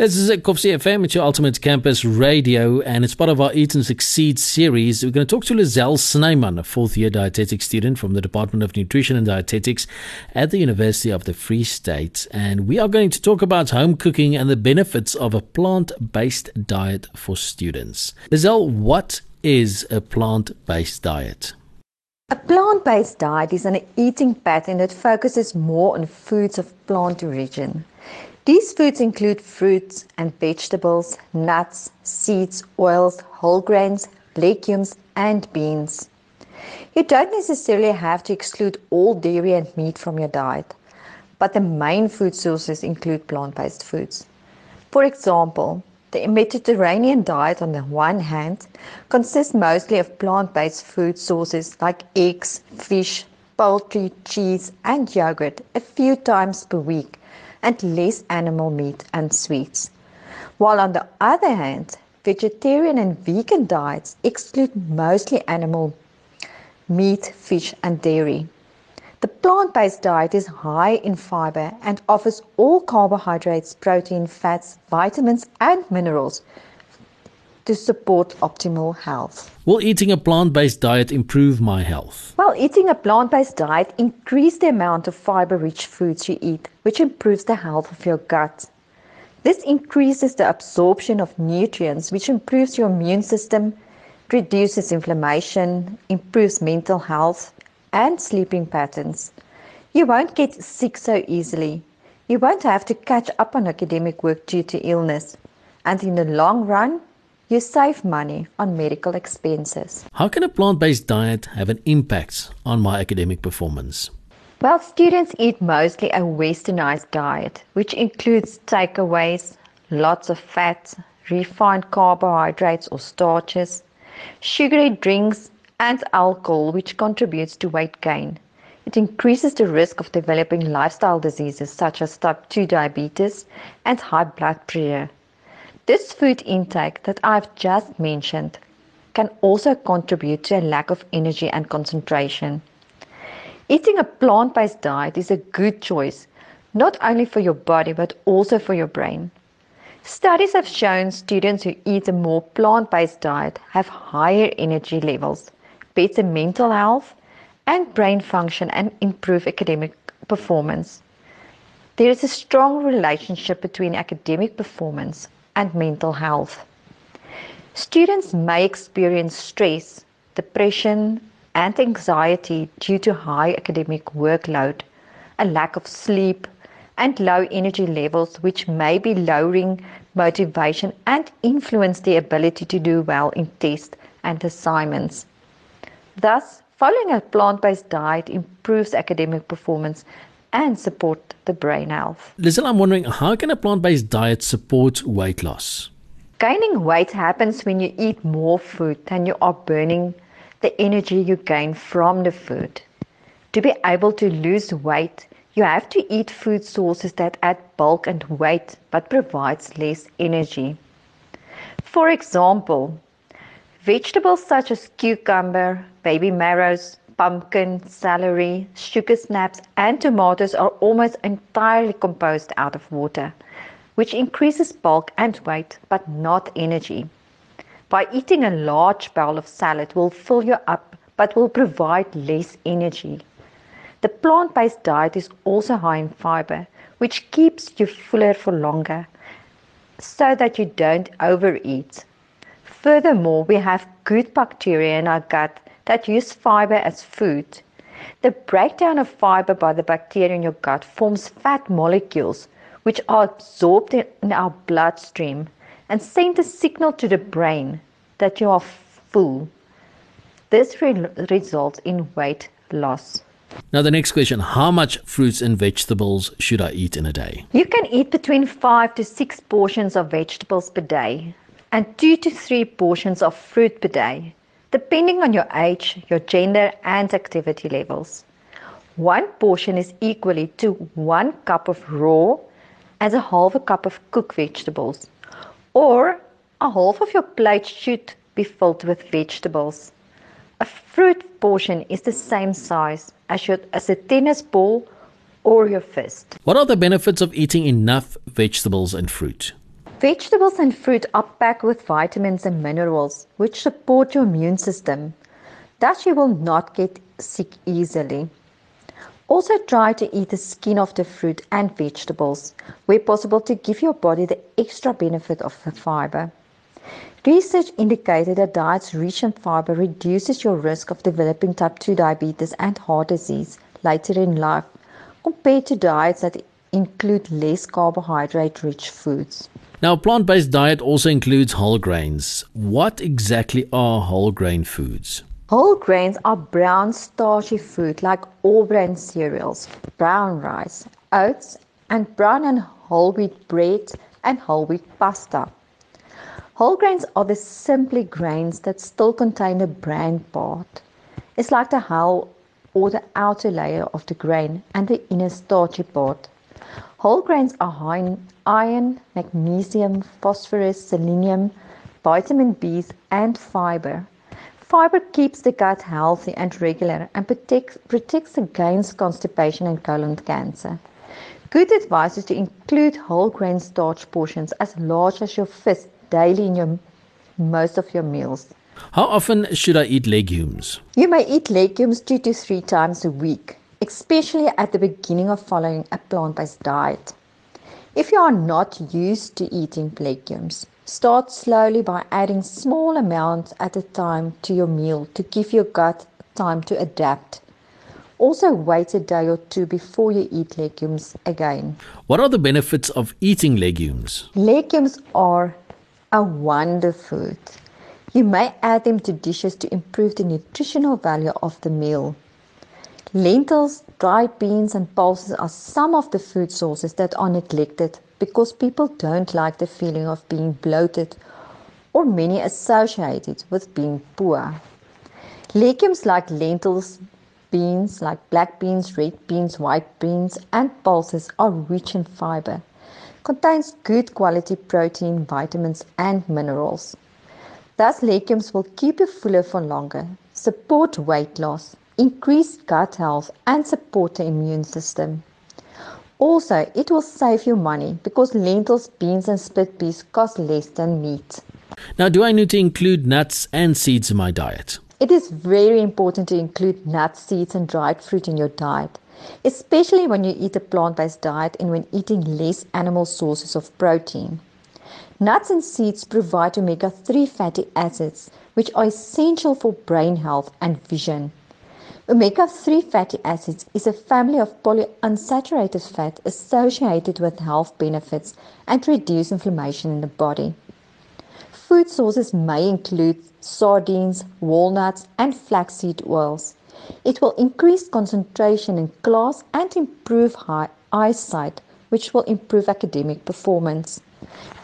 This is Kovsie FM, it's your Ultimate Campus Radio, and it's part of our Eat and Succeed series. We're going to talk to Lizelle Snyman, a fourth year dietetics student from the Department of Nutrition and Dietetics at the University of the Free State. And we are going to talk about home cooking and the benefits of a plant based diet for students. Lizelle, what is a plant based diet? A plant based diet is an eating pattern that focuses more on foods of plant origin. These foods include fruits and vegetables, nuts, seeds, oils, whole grains, legumes, and beans. You don't necessarily have to exclude all dairy and meat from your diet, but the main food sources include plant based foods. For example, the Mediterranean diet, on the one hand, consists mostly of plant based food sources like eggs, fish, poultry, cheese, and yogurt a few times per week and less animal meat and sweets. While on the other hand, vegetarian and vegan diets exclude mostly animal meat, fish, and dairy. The plant based diet is high in fiber and offers all carbohydrates, protein, fats, vitamins, and minerals to support optimal health. Will eating a plant based diet improve my health? Well, eating a plant based diet increases the amount of fiber rich foods you eat, which improves the health of your gut. This increases the absorption of nutrients, which improves your immune system, reduces inflammation, improves mental health, and sleeping patterns. You won't get sick so easily. You won't have to catch up on academic work due to illness. And in the long run, you save money on medical expenses. How can a plant based diet have an impact on my academic performance? Well, students eat mostly a westernized diet, which includes takeaways, lots of fat, refined carbohydrates or starches, sugary drinks, and alcohol, which contributes to weight gain. It increases the risk of developing lifestyle diseases such as type 2 diabetes and high blood pressure. This food intake that I've just mentioned can also contribute to a lack of energy and concentration. Eating a plant based diet is a good choice, not only for your body but also for your brain. Studies have shown students who eat a more plant based diet have higher energy levels, better mental health, and brain function, and improve academic performance. There is a strong relationship between academic performance and mental health. Students may experience stress, depression, and anxiety due to high academic workload, a lack of sleep, and low energy levels, which may be lowering motivation and influence their ability to do well in tests and assignments. Thus, following a plant based diet improves academic performance and support the brain health. Lizelle, I'm wondering how can a plant based diet support weight loss? Gaining weight happens when you eat more food than you are burning the energy you gain from the food. To be able to lose weight, you have to eat food sources that add bulk and weight but provides less energy. For example, vegetables such as cucumber, baby marrows, pumpkin, celery, sugar snaps, and tomatoes are almost entirely composed out of water, which increases bulk and weight but not energy. By eating a large bowl of salad will fill you up but will provide less energy. The plant based diet is also high in fiber, which keeps you fuller for longer so that you don't overeat. Furthermore, we have good bacteria in our gut that use fiber as food. The breakdown of fiber by the bacteria in your gut forms fat molecules, which are absorbed in our bloodstream and send a signal to the brain that you are full. This re- results in weight loss. Now, the next question How much fruits and vegetables should I eat in a day? You can eat between five to six portions of vegetables per day and two to three portions of fruit per day depending on your age, your gender, and activity levels. One portion is equally to one cup of raw as a half a cup of cooked vegetables, or a half of your plate should be filled with vegetables. A fruit portion is the same size as, your, as a tennis ball or your fist. What are the benefits of eating enough vegetables and fruit? Vegetables and fruit are packed with vitamins and minerals which support your immune system. Thus, you will not get sick easily. Also, try to eat the skin of the fruit and vegetables where possible to give your body the extra benefit of the fiber. Research indicated that diets rich in fiber reduces your risk of developing type 2 diabetes and heart disease later in life compared to diets that include less carbohydrate rich foods. Now, a plant based diet also includes whole grains. What exactly are whole grain foods? Whole grains are brown starchy food like all grain cereals, brown rice, oats, and brown and whole wheat bread and whole wheat pasta. Whole grains are the simply grains that still contain the bran part. It's like the hull or the outer layer of the grain and the inner starchy part. Whole grains are high in iron, magnesium, phosphorus, selenium, vitamin B, and fiber. Fiber keeps the gut healthy and regular and protects, protects against constipation and colon cancer. Good advice is to include whole grain starch portions as large as your fist daily in your most of your meals. How often should I eat legumes? You may eat legumes two to three times a week, especially at the beginning of following a plant based diet. If you are not used to eating legumes, start slowly by adding small amounts at a time to your meal to give your gut time to adapt. Also, wait a day or two before you eat legumes again. What are the benefits of eating legumes? Legumes are a wonder food. You may add them to dishes to improve the nutritional value of the meal. Lentils, dried beans, and pulses are some of the food sources that are neglected because people don't like the feeling of being bloated or many associate it with being poor. Legumes like lentils, beans like black beans, red beans, white beans, and pulses are rich in fiber contains good quality protein, vitamins, and minerals. Thus, legumes will keep you fuller for longer, support weight loss, increase gut health, and support the immune system. Also, it will save you money because lentils, beans, and split peas cost less than meat. Now, do I need to include nuts and seeds in my diet? It is very important to include nuts, seeds, and dried fruit in your diet especially when you eat a plant based diet and when eating less animal sources of protein. Nuts and seeds provide omega 3 fatty acids, which are essential for brain health and vision. Omega 3 fatty acids is a family of polyunsaturated fat associated with health benefits and reduce inflammation in the body. Food sources may include sardines, walnuts, and flaxseed oils. It will increase concentration in class and improve high eyesight, which will improve academic performance.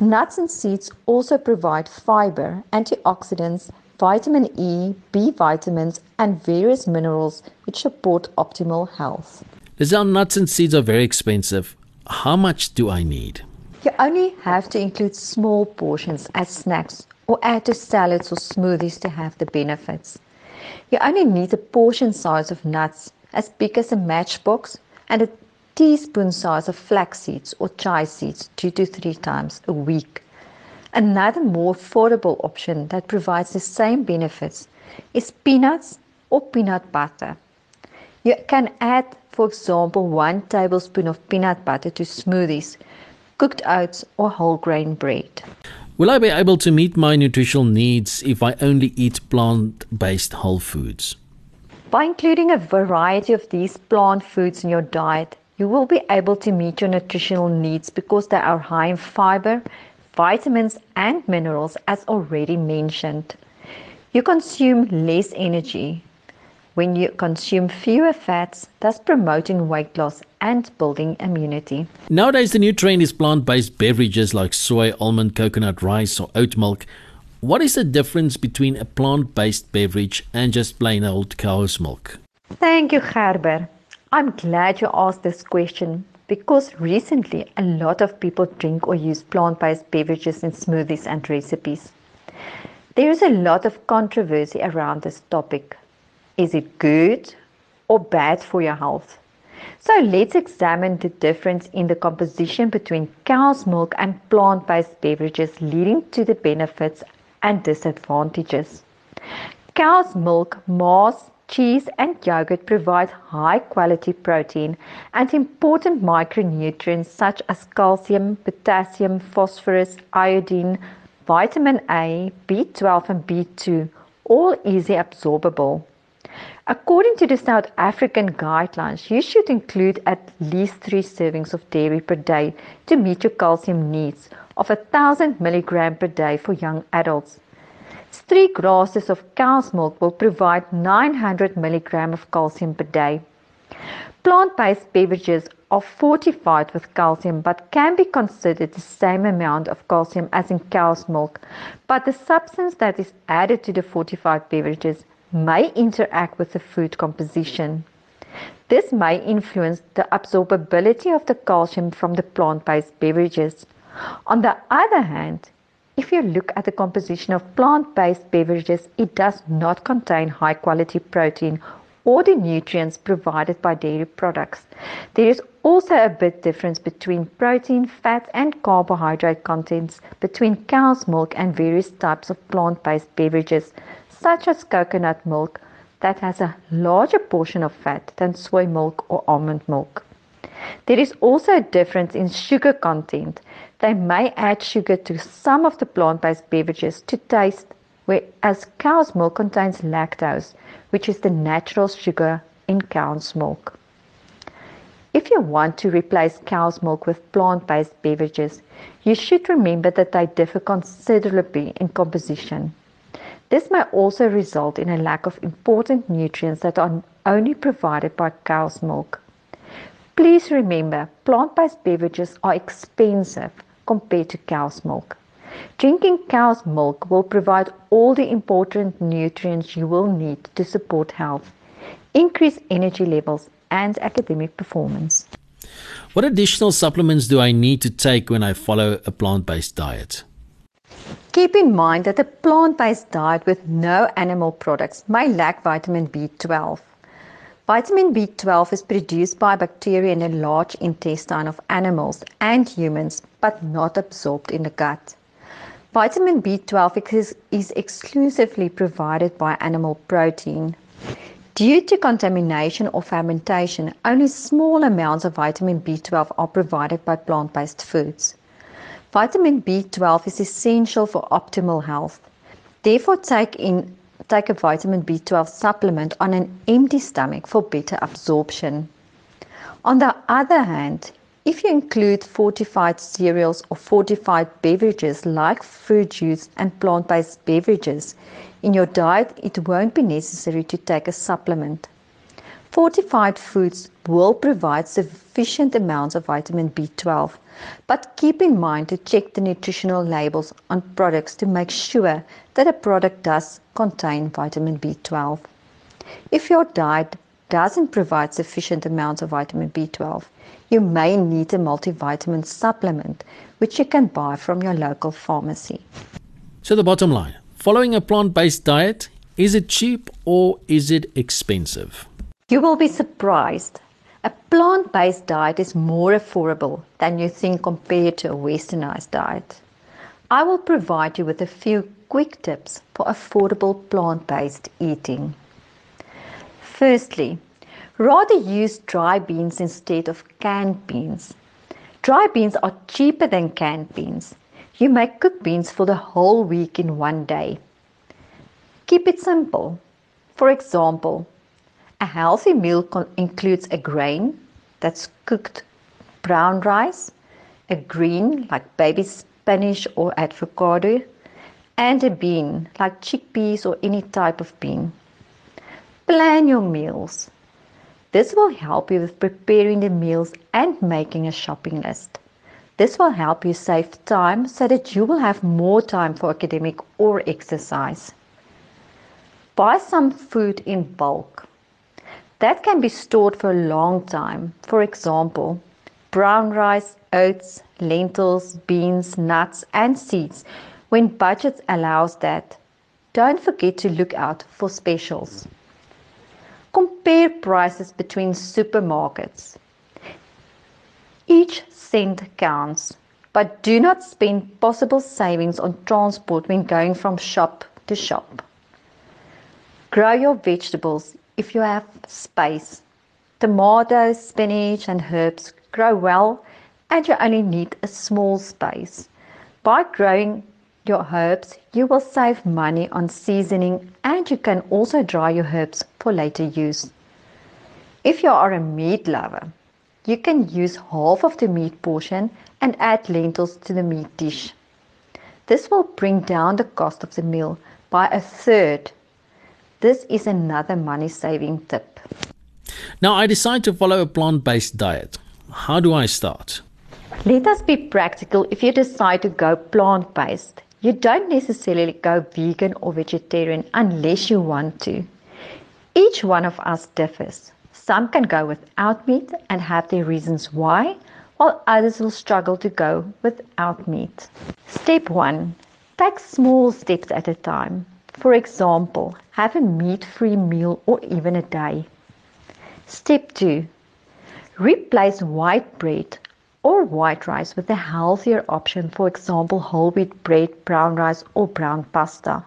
Nuts and seeds also provide fiber, antioxidants, vitamin E, B vitamins, and various minerals which support optimal health. Lizelle, nuts and seeds are very expensive. How much do I need? You only have to include small portions as snacks or add to salads or smoothies to have the benefits. You only need a portion size of nuts as big as a matchbox and a teaspoon size of flax seeds or chia seeds two to three times a week. Another more affordable option that provides the same benefits is peanuts or peanut butter. You can add, for example, one tablespoon of peanut butter to smoothies, cooked oats, or whole grain bread. Will I be able to meet my nutritional needs if I only eat plant based whole foods? By including a variety of these plant foods in your diet, you will be able to meet your nutritional needs because they are high in fiber, vitamins, and minerals, as already mentioned. You consume less energy, when you consume fewer fats, thus promoting weight loss and building immunity. Nowadays, the new trend is plant based beverages like soy, almond, coconut rice, or oat milk. What is the difference between a plant based beverage and just plain old cow's milk? Thank you, Gerber. I'm glad you asked this question because recently a lot of people drink or use plant based beverages in smoothies and recipes. There is a lot of controversy around this topic. Is it good or bad for your health? So let's examine the difference in the composition between cow's milk and plant based beverages, leading to the benefits and disadvantages. Cow's milk, maas, cheese, and yogurt provide high quality protein and important micronutrients such as calcium, potassium, phosphorus, iodine, vitamin A, B12, and B2, all easy absorbable. According to the South African guidelines, you should include at least three servings of dairy per day to meet your calcium needs of 1000 milligram per day for young adults. Three glasses of cow's milk will provide 900 milligram of calcium per day. Plant-based beverages are fortified with calcium but can be considered the same amount of calcium as in cow's milk, but the substance that is added to the fortified beverages may interact with the food composition. This may influence the absorbability of the calcium from the plant based beverages. On the other hand, if you look at the composition of plant based beverages, it does not contain high quality protein or the nutrients provided by dairy products. There is also a bit difference between protein, fat and carbohydrate contents between cow's milk and various types of plant-based beverages such as coconut milk that has a larger portion of fat than soy milk or almond milk. There is also a difference in sugar content. They may add sugar to some of the plant based beverages to taste, whereas cow's milk contains lactose, which is the natural sugar in cow's milk. If you want to replace cow's milk with plant based beverages, you should remember that they differ considerably in composition. This may also result in a lack of important nutrients that are only provided by cow's milk. Please remember, plant-based beverages are expensive compared to cow's milk. Drinking cow's milk will provide all the important nutrients you will need to support health, increase energy levels, and academic performance. What additional supplements do I need to take when I follow a plant based diet? Keep in mind that a plant based diet with no animal products may lack vitamin B12. Vitamin B12 is produced by bacteria in the large intestine of animals and humans, but not absorbed in the gut. Vitamin B12 is, is exclusively provided by animal protein. Due to contamination or fermentation, only small amounts of vitamin B12 are provided by plant based foods. Vitamin B12 is essential for optimal health. Therefore, take in take a vitamin B12 supplement on an empty stomach for better absorption. On the other hand, if you include fortified cereals or fortified beverages like fruit juice and plant based beverages in your diet, it won't be necessary to take a supplement. Fortified foods will provide sufficient amounts of vitamin B12, but keep in mind to check the nutritional labels on products to make sure that a product does contain vitamin B12. If your diet doesn't provide sufficient amounts of vitamin B12, you may need a multivitamin supplement which you can buy from your local pharmacy. So, the bottom line following a plant based diet, is it cheap or is it expensive? You will be surprised. A plant based diet is more affordable than you think compared to a westernized diet. I will provide you with a few quick tips for affordable plant based eating. Firstly, rather use dry beans instead of canned beans. Dry beans are cheaper than canned beans. You may cook beans for the whole week in one day. Keep it simple. For example, a healthy meal includes a grain that's cooked brown rice, a green like baby spinach or avocado, and a bean like chickpeas or any type of bean. Plan your meals. This will help you with preparing the meals and making a shopping list. This will help you save time so that you will have more time for academic or exercise. Buy some food in bulk that can be stored for a long time. For example, brown rice, oats, lentils, beans, nuts, and seeds when budget allows that. Don't forget to look out for specials. Compare prices between supermarkets. Each cent counts, but do not spend possible savings on transport when going from shop to shop. Grow your vegetables if you have space. Tomatoes, spinach, and herbs grow well, and you only need a small space. By growing your herbs, you will save money on seasoning and you can also dry your herbs for later use. If you are a meat lover, you can use half of the meat portion and add lentils to the meat dish. This will bring down the cost of the meal by a third this is another money saving tip. Now, I decide to follow a plant based diet. How do I start? Let us be practical if you decide to go plant based. You don't necessarily go vegan or vegetarian unless you want to. Each one of us differs. Some can go without meat and have their reasons why, while others will struggle to go without meat. Step 1 Take small steps at a time. For example, have a meat free meal or even a day. Step 2 Replace white bread or white rice with a healthier option, for example, whole wheat bread, brown rice, or brown pasta.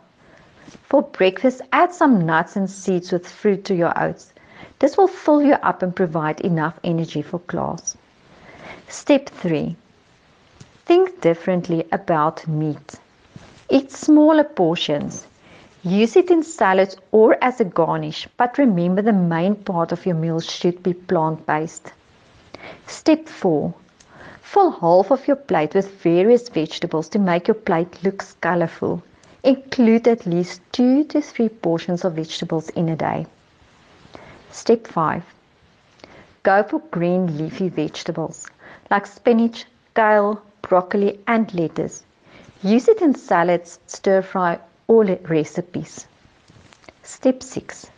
For breakfast, add some nuts and seeds with fruit to your oats. This will fill you up and provide enough energy for class. Step 3 Think differently about meat. Eat smaller portions. Use it in salads or as a garnish, but remember the main part of your meal should be plant based. Step 4 Fill half of your plate with various vegetables to make your plate look colorful. Include at least 2 to 3 portions of vegetables in a day. Step 5 Go for green leafy vegetables like spinach, kale, broccoli, and lettuce. Use it in salads, stir fry, or recipes. Step 6.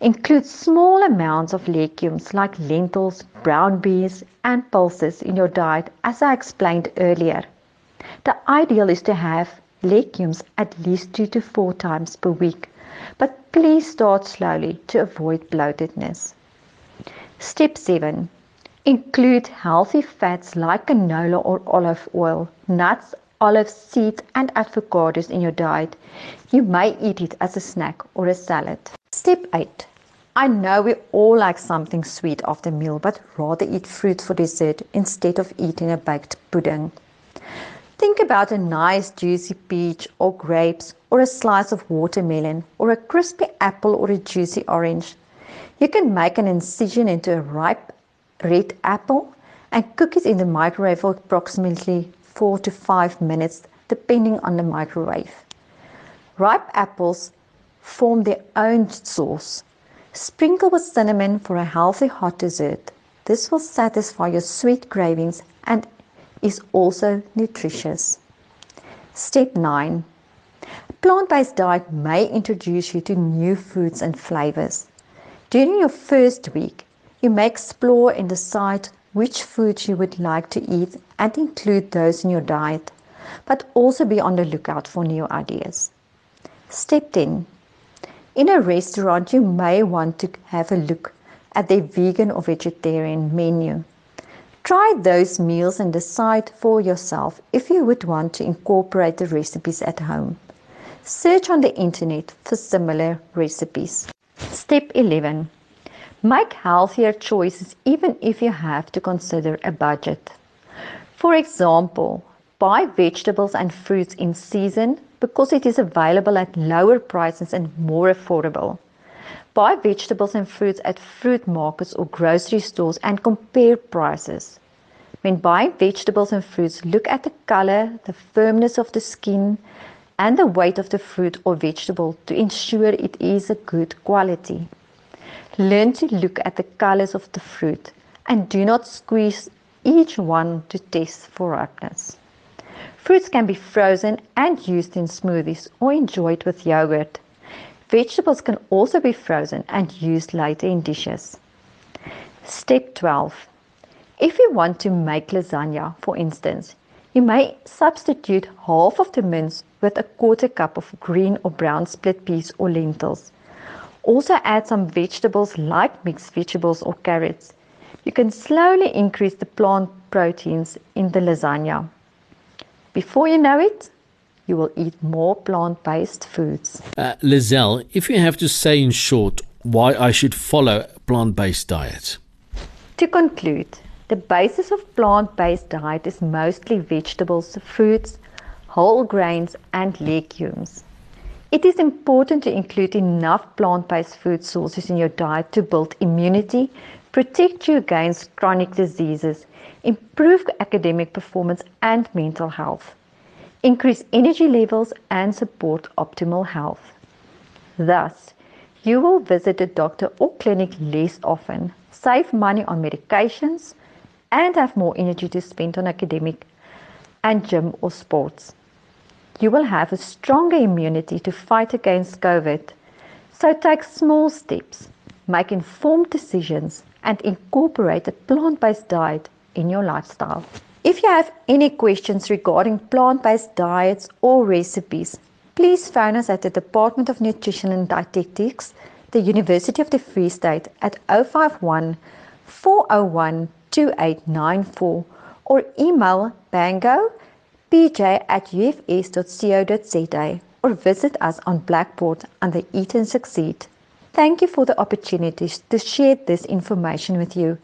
Include small amounts of legumes like lentils, brown beans, and pulses in your diet, as I explained earlier. The ideal is to have legumes at least two to four times per week, but please start slowly to avoid bloatedness. Step 7. Include healthy fats like canola or olive oil, nuts, olive seeds, and avocados in your diet, you may eat it as a snack or a salad. Step 8. I know we all like something sweet after meal, but rather eat fruit for dessert instead of eating a baked pudding. Think about a nice juicy peach or grapes or a slice of watermelon or a crispy apple or a juicy orange. You can make an incision into a ripe red apple and cook it in the microwave for approximately four to five minutes, depending on the microwave. Ripe apples form their own sauce. Sprinkle with cinnamon for a healthy hot dessert. This will satisfy your sweet cravings and is also nutritious. Step 9. A plant-based diet may introduce you to new foods and flavors. During your first week, you may explore and decide which foods you would like to eat and include those in your diet, but also be on the lookout for new ideas. Step 10 In a restaurant, you may want to have a look at their vegan or vegetarian menu. Try those meals and decide for yourself if you would want to incorporate the recipes at home. Search on the internet for similar recipes. Step 11 Make healthier choices even if you have to consider a budget. For example, buy vegetables and fruits in season because it is available at lower prices and more affordable. Buy vegetables and fruits at fruit markets or grocery stores and compare prices. When buying vegetables and fruits, look at the color, the firmness of the skin, and the weight of the fruit or vegetable to ensure it is a good quality. Learn to look at the colors of the fruit and do not squeeze each one to test for ripeness. Fruits can be frozen and used in smoothies or enjoyed with yogurt. Vegetables can also be frozen and used later in dishes. Step 12. If you want to make lasagna, for instance, you may substitute half of the mince with a quarter cup of green or brown split peas or lentils Also add some vegetables like mixed vegetables or carrots. You can slowly increase the plant proteins in the lasagna. Before you know it, you will eat more plant based foods. Uh, Lizelle, if you have to say in short why I should follow a plant based diet. To conclude, the basis of plant based diet is mostly vegetables, fruits, whole grains, and legumes. It is important to include enough plant based food sources in your diet to build immunity, protect you against chronic diseases, improve academic performance and mental health, increase energy levels, and support optimal health. Thus, you will visit a doctor or clinic less often, save money on medications, and have more energy to spend on academic and gym or sports. You will have a stronger immunity to fight against COVID. So take small steps, make informed decisions, and incorporate a plant based diet in your lifestyle. If you have any questions regarding plant based diets or recipes, please phone us at the Department of Nutrition and Dietetics, the University of the Free State at 051 401 2894 or email bango pj at ufs.co.za or visit us on Blackboard under Eat and Succeed. Thank you for the opportunity to share this information with you